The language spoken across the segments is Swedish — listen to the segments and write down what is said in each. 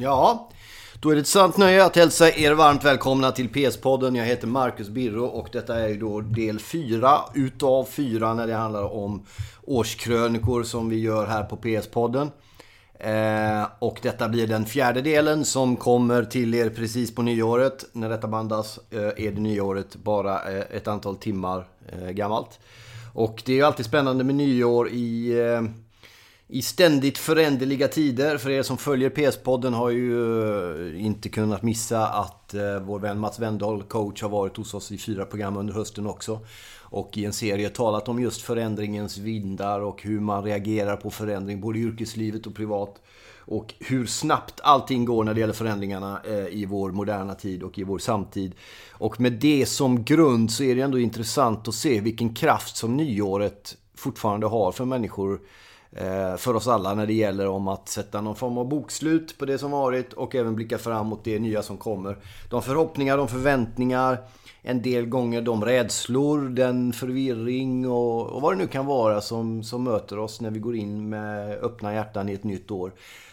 Ja, då är det ett sant nöje att hälsa er varmt välkomna till PS-podden. Jag heter Marcus Birro och detta är då del 4 utav 4 när det handlar om årskrönikor som vi gör här på PS-podden. Eh, och detta blir den fjärde delen som kommer till er precis på nyåret. När detta bandas eh, är det nyåret bara eh, ett antal timmar eh, gammalt. Och det är ju alltid spännande med nyår i eh, i ständigt föränderliga tider. För er som följer PS-podden har ju eh, inte kunnat missa att eh, vår vän Mats Wendahl, coach, har varit hos oss i fyra program under hösten också. Och i en serie talat om just förändringens vindar och hur man reagerar på förändring, både i yrkeslivet och privat. Och hur snabbt allting går när det gäller förändringarna eh, i vår moderna tid och i vår samtid. Och med det som grund så är det ändå intressant att se vilken kraft som nyåret fortfarande har för människor Eh, för oss alla när det gäller om att sätta någon form av bokslut på det som varit och även blicka fram mot det nya som kommer. De förhoppningar, de förväntningar, en del gånger de rädslor, den förvirring och, och vad det nu kan vara som, som möter oss när vi går in med öppna hjärtan i ett nytt år.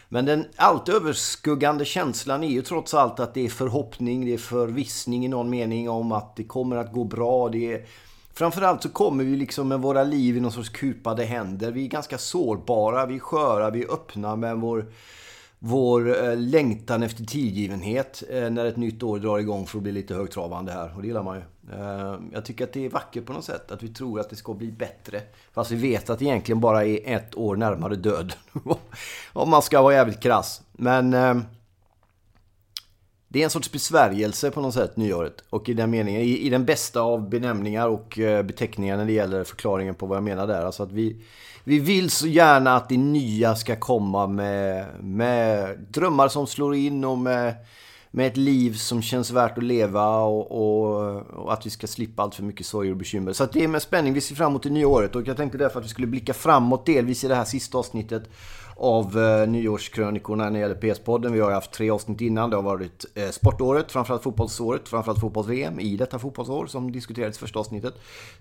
Men den allt överskuggande känslan är ju trots allt att det är förhoppning, det är förvissning i någon mening om att det kommer att gå bra. Det är Framförallt så kommer vi liksom med våra liv i någon sorts kupade händer. Vi är ganska sårbara, vi är sköra, vi är öppna med vår, vår eh, längtan efter tillgivenhet eh, när ett nytt år drar igång för att bli lite högtravande här. Och det gillar man ju. Eh, jag tycker att det är vackert på något sätt. Att vi tror att det ska bli bättre. Fast vi vet att det egentligen bara är ett år närmare död. Om man ska vara jävligt krass. Men det är en sorts besvärjelse på något sätt, nyåret. Och i den meningen, i, i den bästa av benämningar och eh, beteckningar när det gäller förklaringen på vad jag menar där. Alltså att vi, vi vill så gärna att det nya ska komma med, med drömmar som slår in och med, med ett liv som känns värt att leva och, och, och att vi ska slippa allt för mycket sorg och bekymmer. Så det är med spänning vi ser fram emot det nya året och jag tänkte därför att vi skulle blicka framåt delvis i det här sista avsnittet av eh, nyårskrönikorna när det gäller PS-podden. Vi har haft tre avsnitt innan. Det har varit eh, sportåret, framförallt fotbollsåret, framförallt fotbolls-VM i detta fotbollsår som diskuterades i första avsnittet.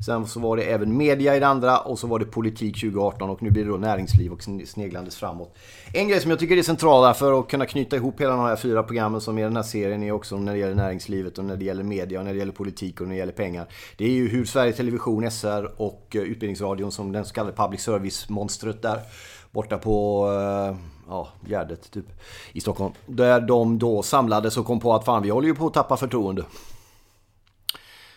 Sen så var det även media i det andra och så var det politik 2018 och nu blir det då näringsliv och sneglandes framåt. En grej som jag tycker är central för att kunna knyta ihop hela de här fyra programmen som är den här serien är också när det gäller näringslivet och när det gäller media och när det gäller politik och när det gäller pengar. Det är ju hur Sveriges Television, SR och eh, Utbildningsradion som den så kallade public service-monstret där borta på eh, ja, Gärdet typ i Stockholm. Där de då samlades och kom på att fan vi håller ju på att tappa förtroende.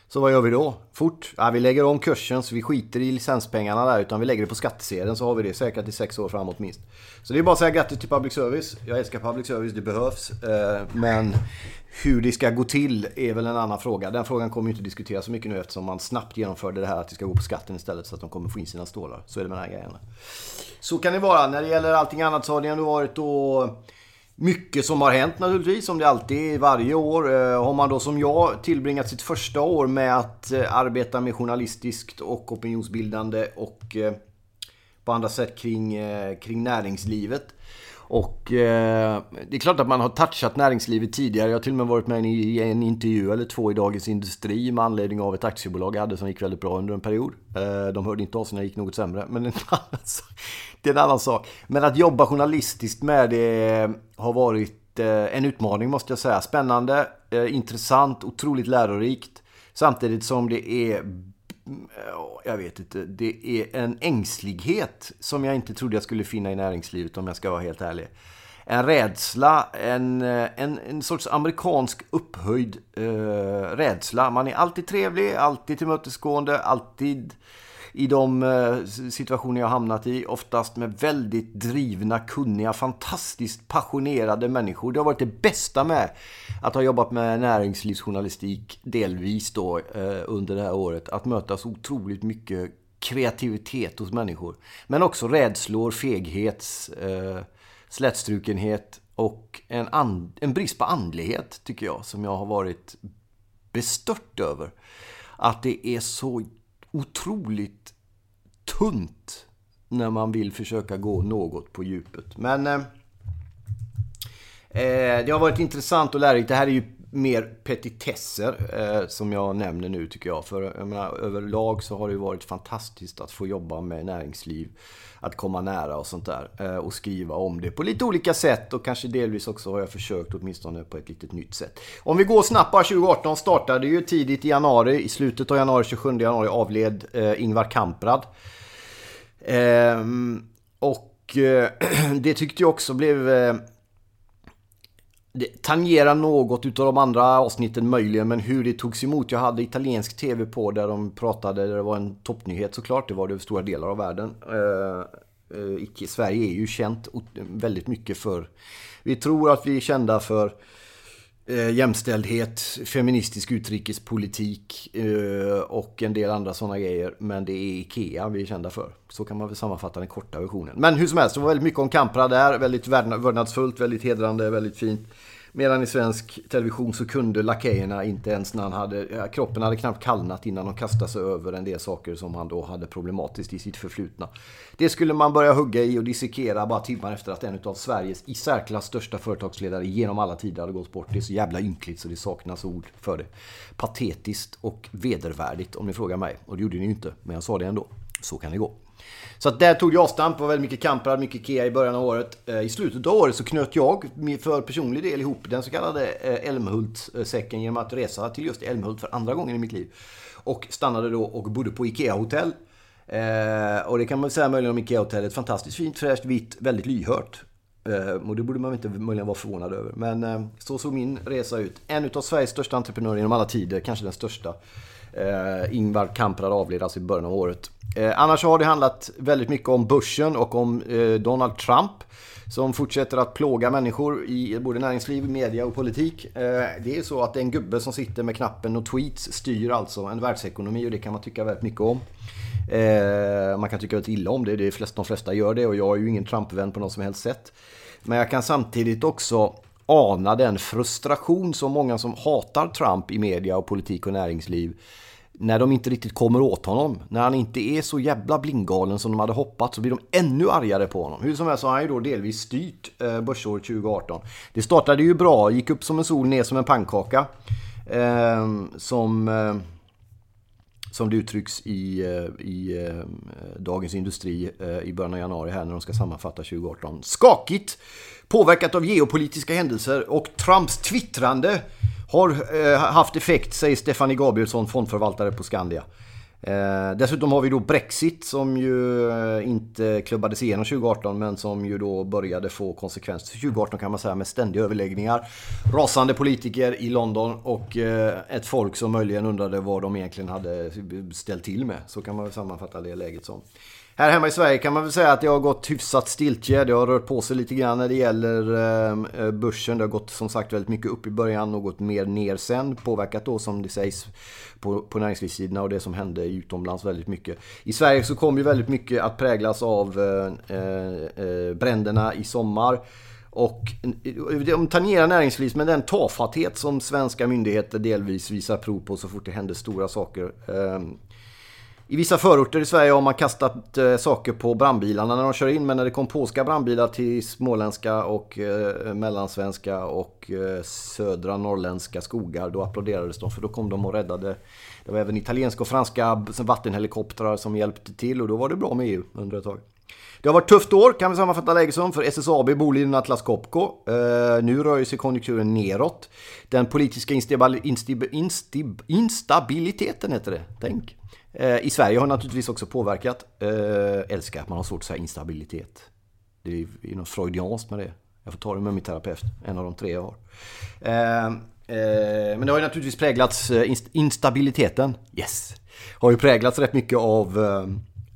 Så vad gör vi då? Fort? Ja, vi lägger om kursen så vi skiter i licenspengarna där utan vi lägger det på skattesedeln så har vi det säkert i sex år framåt minst. Så det är bara att säga grattis till public service. Jag älskar public service, det behövs. Eh, men hur det ska gå till är väl en annan fråga. Den frågan kommer ju inte diskuteras så mycket nu eftersom man snabbt genomförde det här att det ska gå på skatten istället så att de kommer få in sina stålar. Så är det med de här grejerna. Så kan det vara. När det gäller allting annat så har det ändå varit då mycket som har hänt naturligtvis, som det alltid är varje år. Eh, har man då som jag tillbringat sitt första år med att eh, arbeta med journalistiskt och opinionsbildande och eh, på andra sätt kring, kring näringslivet. Och eh, det är klart att man har touchat näringslivet tidigare. Jag har till och med varit med i en intervju eller två i Dagens Industri med anledning av ett aktiebolag jag hade som gick väldigt bra under en period. Eh, de hörde inte av sig när det gick något sämre, men det är en annan sak. Men att jobba journalistiskt med det har varit eh, en utmaning måste jag säga. Spännande, eh, intressant, otroligt lärorikt. Samtidigt som det är jag vet inte, det är en ängslighet som jag inte trodde jag skulle finna i näringslivet om jag ska vara helt ärlig. En rädsla, en, eh, en, en sorts amerikansk upphöjd eh, rädsla. Man är alltid trevlig, alltid tillmötesgående, alltid i de eh, situationer jag hamnat i. Oftast med väldigt drivna, kunniga, fantastiskt passionerade människor. Det har varit det bästa med att ha jobbat med näringslivsjournalistik delvis då eh, under det här året. Att möta så otroligt mycket kreativitet hos människor. Men också rädslor, feghet, eh, slätstrukenhet och en, and, en brist på andlighet tycker jag som jag har varit bestört över. Att det är så otroligt tunt när man vill försöka gå något på djupet. Men eh, eh det har varit intressant och lärorikt. Det här är ju mer petitesser eh, som jag nämner nu tycker jag. För jag menar, överlag så har det ju varit fantastiskt att få jobba med näringsliv. Att komma nära och sånt där. Eh, och skriva om det på lite olika sätt och kanske delvis också har jag försökt åtminstone på ett litet nytt sätt. Om vi går snabbt bara 2018 startade ju tidigt i januari. I slutet av januari, 27 januari avled eh, Ingvar Kamprad. Ehm, och eh, det tyckte jag också blev eh, det tangerar något utav de andra avsnitten möjligen, men hur det togs emot. Jag hade italiensk tv på där de pratade, där det var en toppnyhet såklart. Det var det över stora delar av världen. Eh, eh, Sverige är ju känt väldigt mycket för... Vi tror att vi är kända för eh, jämställdhet, feministisk utrikespolitik eh, och en del andra sådana grejer. Men det är IKEA vi är kända för. Så kan man väl sammanfatta den korta versionen. Men hur som helst, det var väldigt mycket om Kampra där. Väldigt vördnadsfullt, väldigt hedrande, väldigt fint. Medan i svensk television så kunde lakejerna inte ens när han hade... Eh, kroppen hade knappt kallnat innan de kastade sig över en del saker som han då hade problematiskt i sitt förflutna. Det skulle man börja hugga i och dissekera bara timmar efter att en av Sveriges i särklass största företagsledare genom alla tider hade gått bort. Det är så jävla ynkligt så det saknas ord för det. Patetiskt och vedervärdigt om ni frågar mig. Och det gjorde ni ju inte, men jag sa det ändå. Så kan det gå. Så att där tog jag avstamp. Det var väldigt mycket Kamprad, mycket Ikea i början av året. Eh, I slutet av året så knöt jag för personlig del ihop den så kallade eh, Älmhult-säcken genom att resa till just Älmhult för andra gången i mitt liv. Och stannade då och bodde på Ikea-hotell. Eh, och det kan man säga möjligen om Ikea-hotellet. Fantastiskt fint, fräscht, vitt, väldigt lyhört. Eh, och det borde man inte möjligen vara förvånad över. Men så såg min resa ut. En av Sveriges största entreprenörer genom alla tider, kanske den största. Eh, Ingvar Kamprad avled alltså i början av året. Eh, annars har det handlat väldigt mycket om börsen och om eh, Donald Trump som fortsätter att plåga människor i både näringsliv, media och politik. Eh, det är så att det är en gubbe som sitter med knappen och tweets styr alltså en världsekonomi och det kan man tycka väldigt mycket om. Eh, man kan tycka väldigt illa om det, det är flest, de flesta gör det och jag är ju ingen Trump-vän på något som helst sätt. Men jag kan samtidigt också ana den frustration som många som hatar Trump i media och politik och näringsliv när de inte riktigt kommer åt honom, när han inte är så jävla blindgalen som de hade hoppats, så blir de ännu argare på honom. Hur som helst så har han ju då delvis styrt eh, börsåret 2018. Det startade ju bra, gick upp som en sol, ner som en pannkaka. Eh, som, eh, som det uttrycks i, eh, i eh, Dagens Industri eh, i början av januari här när de ska sammanfatta 2018. Skakigt! Påverkat av geopolitiska händelser och Trumps twittrande har eh, haft effekt, säger Stefanie Gabrielsson, fondförvaltare på Skandia. Eh, dessutom har vi då Brexit som ju eh, inte klubbades igenom 2018 men som ju då började få konsekvenser 2018 kan man säga med ständiga överläggningar. Rasande politiker i London och eh, ett folk som möjligen undrade vad de egentligen hade ställt till med. Så kan man väl sammanfatta det läget som. Här hemma i Sverige kan man väl säga att det har gått hyfsat stiltje. Det har rört på sig lite grann när det gäller ehm, eh, börsen. Det har gått som sagt väldigt mycket upp i början, något mer ner sen. Påverkat då som det sägs på, på näringslivssidorna och det som hände utomlands väldigt mycket. I Sverige så kommer ju väldigt mycket att präglas av eh, eh, eh bränderna i sommar. Och eh, de tangerar näringsliv med den tafatthet som svenska myndigheter delvis visar prov på så fort det händer stora saker. Ehm, i vissa förorter i Sverige har man kastat eh, saker på brandbilarna när de kör in. Men när det kom polska brandbilar till småländska och eh, mellansvenska och eh, södra norrländska skogar. Då applåderades de för då kom de och räddade. Det var även italienska och franska vattenhelikoptrar som hjälpte till och då var det bra med EU under ett tag. Det har varit ett tufft år kan vi sammanfatta läget som för SSAB, Boliden och Atlas Copco. Uh, nu rör sig konjunkturen neråt. Den politiska instabiliteten heter det. Tänk. Eh, I Sverige har naturligtvis också påverkat. Eh, älskar att man har svårt att säga instabilitet. Det är något freudianskt med det. Jag får ta det med min terapeut, en av de tre jag har. Eh, eh men det har ju naturligtvis präglats, eh, instabiliteten, yes, har ju präglats rätt mycket av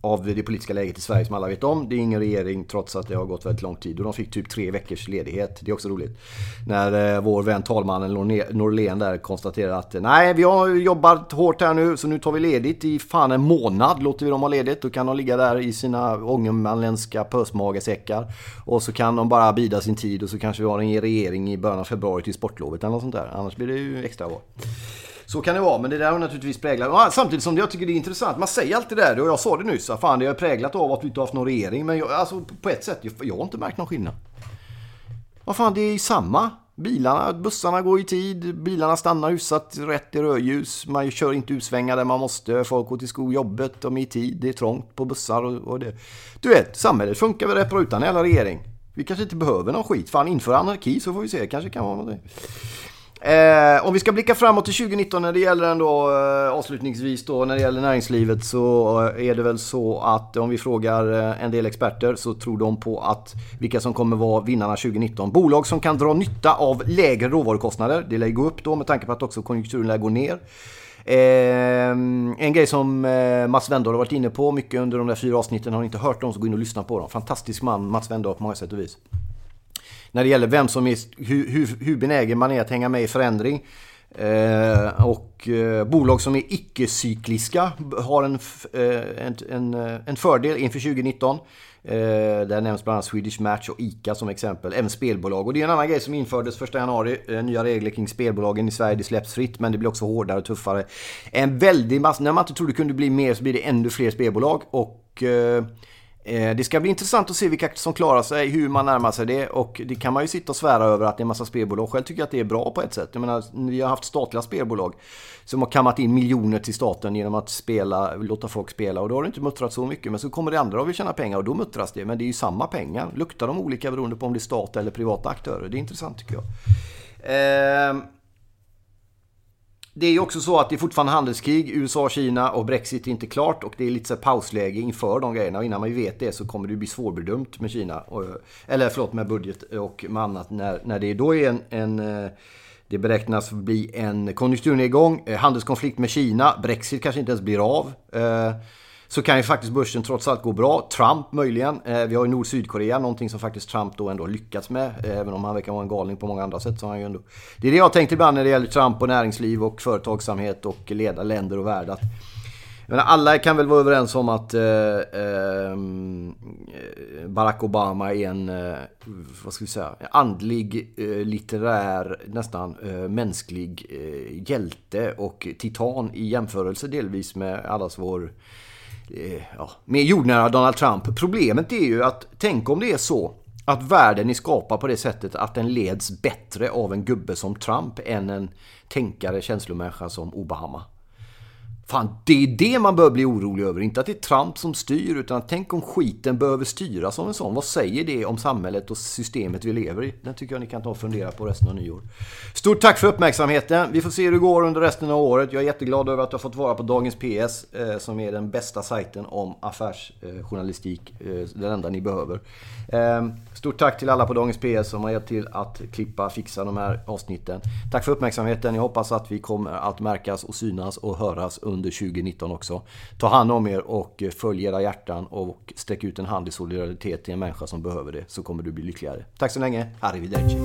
av det politiska läget i Sverige som alla vet om. Det är ingen regering trots att det har gått väldigt lång tid. Och de fick typ tre veckors ledighet. Det är också roligt. När eh, vår vän talmannen Norlén där konstaterar att eh, nej, vi har jobbat hårt här nu så nu tar vi ledigt i fan en månad. Låter vi dem ha ledigt. Då kan de ligga där i sina ångermanländska pösmagesäckar. Och så kan de bara bida sin tid och så kanske vi har en regering i början av februari till sportlovet eller något sånt där. Annars blir det ju extra val. Så kan det vara, men det där har naturligtvis präglat... Samtidigt som jag tycker det är intressant. Man säger alltid det där, och jag sa det nyss. Fan, det är präglat av att vi inte har haft någon regering. Men jag, alltså, på ett sätt, jag, jag har inte märkt någon skillnad. Vad fan, det är samma. Bilarna, bussarna går i tid, bilarna stannar hyfsat rätt i rödljus. Man kör inte utsvängar där man måste. Folk går till skoljobbet, de är i tid. Det är trångt på bussar och, och det. Du vet, samhället funkar väl rätt bra utan hela regering. Vi kanske inte behöver någon skit. Fan, inför anarki så får vi se. Kanske kan vara någonting. Eh, om vi ska blicka framåt till 2019 när det gäller ändå eh, avslutningsvis då när det gäller näringslivet så eh, är det väl så att om vi frågar eh, en del experter så tror de på att vilka som kommer vara vinnarna 2019. Bolag som kan dra nytta av lägre råvarukostnader. Det lär gå upp då med tanke på att också konjunkturen lär gå ner. Eh, en grej som eh, Mats Wendahl har varit inne på mycket under de där fyra avsnitten. Har ni inte hört dem så gå in och lyssna på dem. Fantastisk man, Mats Wendahl på många sätt och vis när det gäller vem som är, hur, hur, hur benägen man är att hänga med i förändring. Eh, och eh, bolag som är icke-cykliska har en, eh, en, en, eh, en, fördel inför 2019. Eh, där nämns bland annat Swedish Match och ICA som exempel. Även spelbolag. Och det är en annan grej som infördes 1 januari. Eh, nya regler kring spelbolagen i Sverige. Det släpps fritt men det blir också hårdare och tuffare. En väldig massa... När man inte trodde det kunde bli mer så blir det ännu fler spelbolag. Och Eh, Eh, det ska bli intressant att se vilka som klarar sig, hur man närmar sig det och det kan man ju sitta och svära över att det är en massa spelbolag. Själv tycker jag att det är bra på ett sätt. Jag menar, vi har haft statliga spelbolag som har kammat in miljoner till staten genom att spela, låta folk spela och då har det inte muttrat så mycket. Men så kommer det andra och vill tjäna pengar och då muttras det. Men det är ju samma pengar. Luktar de olika beroende på om det är stat eller privata aktörer? Det är intressant tycker jag. Eh... Det är ju också så att det är fortfarande handelskrig, USA, Kina och Brexit är inte klart och det är lite så pausläge inför de grejerna. Och innan man vet det så kommer det bli svårbedömt med Kina. Eller förlåt, med budget och med annat. När, när det då är en, en eh, det beräknas bli en konjunkturnedgång, eh, handelskonflikt med Kina, Brexit kanske inte ens blir av. Eh, så kan ju faktiskt börsen trots allt gå bra. Trump möjligen. Eh, vi har ju Nord-Sydkorea, någonting som faktiskt Trump då ändå har lyckats med. Eh, även om han verkar vara en galning på många andra sätt. Så har han ju ändå... Det är det jag tänkte tänkt ibland när det gäller Trump och näringsliv och företagsamhet och leda länder och värld. Att men alla kan väl vara överens om att eh, eh, Barack Obama är en, eh, vad ska vi säga, andlig, eh, litterär, nästan eh, mänsklig eh, hjälte och titan i jämförelse delvis med allas vår Eh, ja, mer jordnära Donald Trump. Problemet är ju att, tänk om det är så att världen är skapad på det sättet att den leds bättre av en gubbe som Trump än en tänkare, känslomänniska som Obama. Fan, det är det man bör bli orolig över. Inte att det är Trump som styr, utan tänk om skiten behöver styras av en sån. Vad säger det om samhället och systemet vi lever i? Den tycker jag ni kan ta och fundera på resten av nyår. Stort tack för uppmärksamheten. Vi får se hur det går under resten av året. Jag är jätteglad över att jag fått vara på Dagens PS, eh, som är den bästa sajten om affärsjournalistik. Eh, den enda ni behöver. Ehm, stort tack till alla på Dagens PS som har hjälpt till att klippa, fixa de här avsnitten. Tack för uppmärksamheten. Jag hoppas att vi kommer att märkas och synas och höras under under 2019 också. Ta hand om er och följ era hjärtan och sträck ut en hand i solidaritet till en människa som behöver det så kommer du bli lyckligare. Tack så länge, arrivederci!